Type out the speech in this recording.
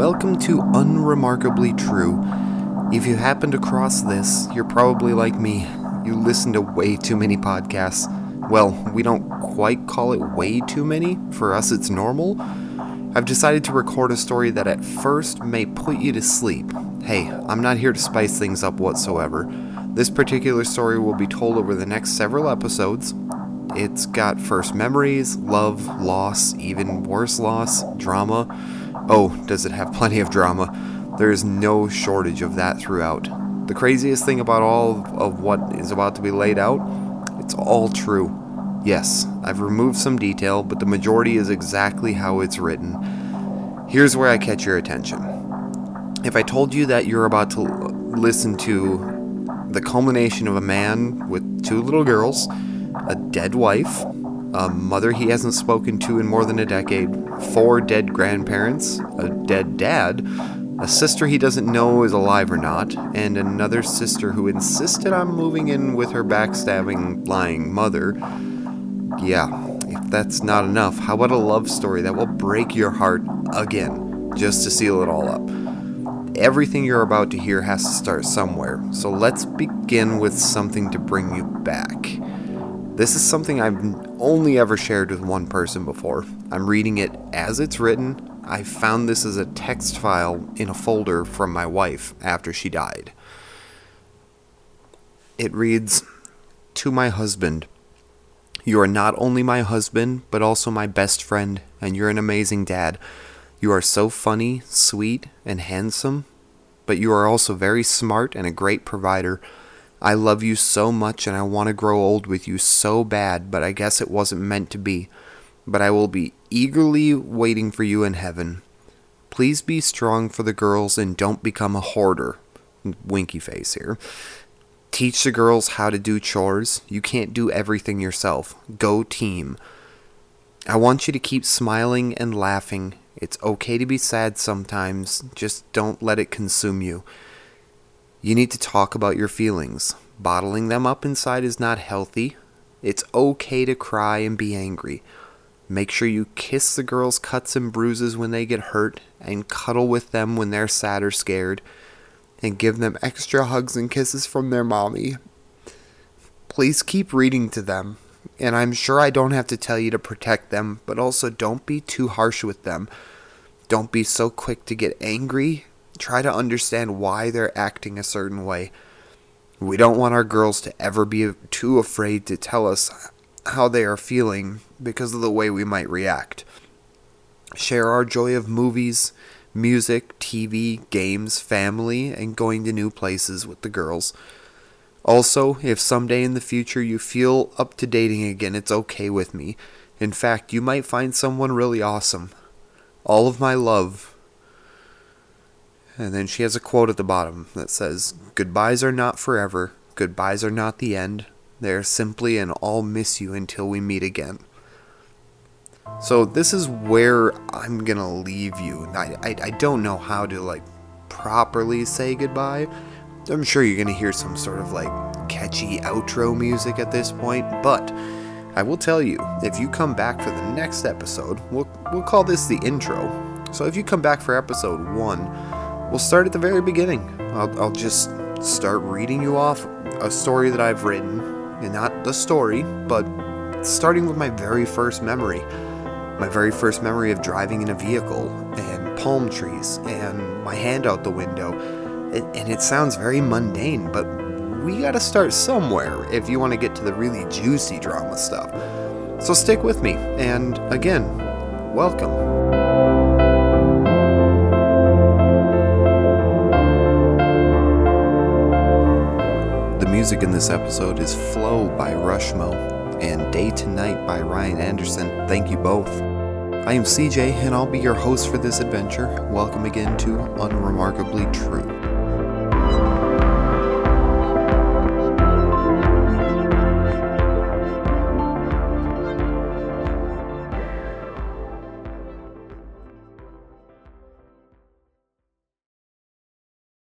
welcome to Unremarkably True. If you happened across this, you're probably like me. You listen to way too many podcasts. Well, we don't quite call it way too many. For us, it's normal. I've decided to record a story that at first may put you to sleep. Hey, I'm not here to spice things up whatsoever. This particular story will be told over the next several episodes. It's got first memories, love, loss, even worse loss, drama. Oh, does it have plenty of drama? There is no shortage of that throughout. The craziest thing about all of what is about to be laid out, it's all true. Yes, I've removed some detail, but the majority is exactly how it's written. Here's where I catch your attention. If I told you that you're about to listen to the culmination of a man with two little girls, a dead wife, a mother he hasn't spoken to in more than a decade, four dead grandparents, a dead dad, a sister he doesn't know is alive or not, and another sister who insisted on moving in with her backstabbing, lying mother, yeah, if that's not enough, how about a love story that will break your heart again, just to seal it all up? Everything you're about to hear has to start somewhere, so let's begin with something to bring you back. This is something I've only ever shared with one person before. I'm reading it as it's written. I found this as a text file in a folder from my wife after she died. It reads To my husband, you are not only my husband, but also my best friend, and you're an amazing dad. You are so funny, sweet, and handsome, but you are also very smart and a great provider. I love you so much and I want to grow old with you so bad, but I guess it wasn't meant to be. But I will be eagerly waiting for you in heaven. Please be strong for the girls and don't become a hoarder. Winky face here. Teach the girls how to do chores. You can't do everything yourself. Go team. I want you to keep smiling and laughing. It's okay to be sad sometimes, just don't let it consume you. You need to talk about your feelings. Bottling them up inside is not healthy. It's okay to cry and be angry. Make sure you kiss the girls' cuts and bruises when they get hurt, and cuddle with them when they're sad or scared and give them extra hugs and kisses from their mommy. Please keep reading to them, and I'm sure I don't have to tell you to protect them, but also don't be too harsh with them. Don't be so quick to get angry. Try to understand why they're acting a certain way. We don't want our girls to ever be too afraid to tell us how they are feeling because of the way we might react. Share our joy of movies, music, TV, games, family, and going to new places with the girls. Also, if someday in the future you feel up to dating again, it's okay with me. In fact, you might find someone really awesome. All of my love. And then she has a quote at the bottom that says, Goodbyes are not forever. Goodbyes are not the end. They are simply an all miss you until we meet again. So this is where I'm gonna leave you. I, I, I don't know how to like properly say goodbye. I'm sure you're gonna hear some sort of like catchy outro music at this point, but I will tell you, if you come back for the next episode, we'll we'll call this the intro. So if you come back for episode one, we'll start at the very beginning. I'll, I'll just start reading you off a story that I've written, and not the story, but starting with my very first memory my very first memory of driving in a vehicle and palm trees and my hand out the window. And, and it sounds very mundane, but we gotta start somewhere if you want to get to the really juicy drama stuff. So stick with me, and again, welcome. Music in this episode is Flow by Rushmo and Day to Night by Ryan Anderson. Thank you both. I am CJ, and I'll be your host for this adventure. Welcome again to Unremarkably True.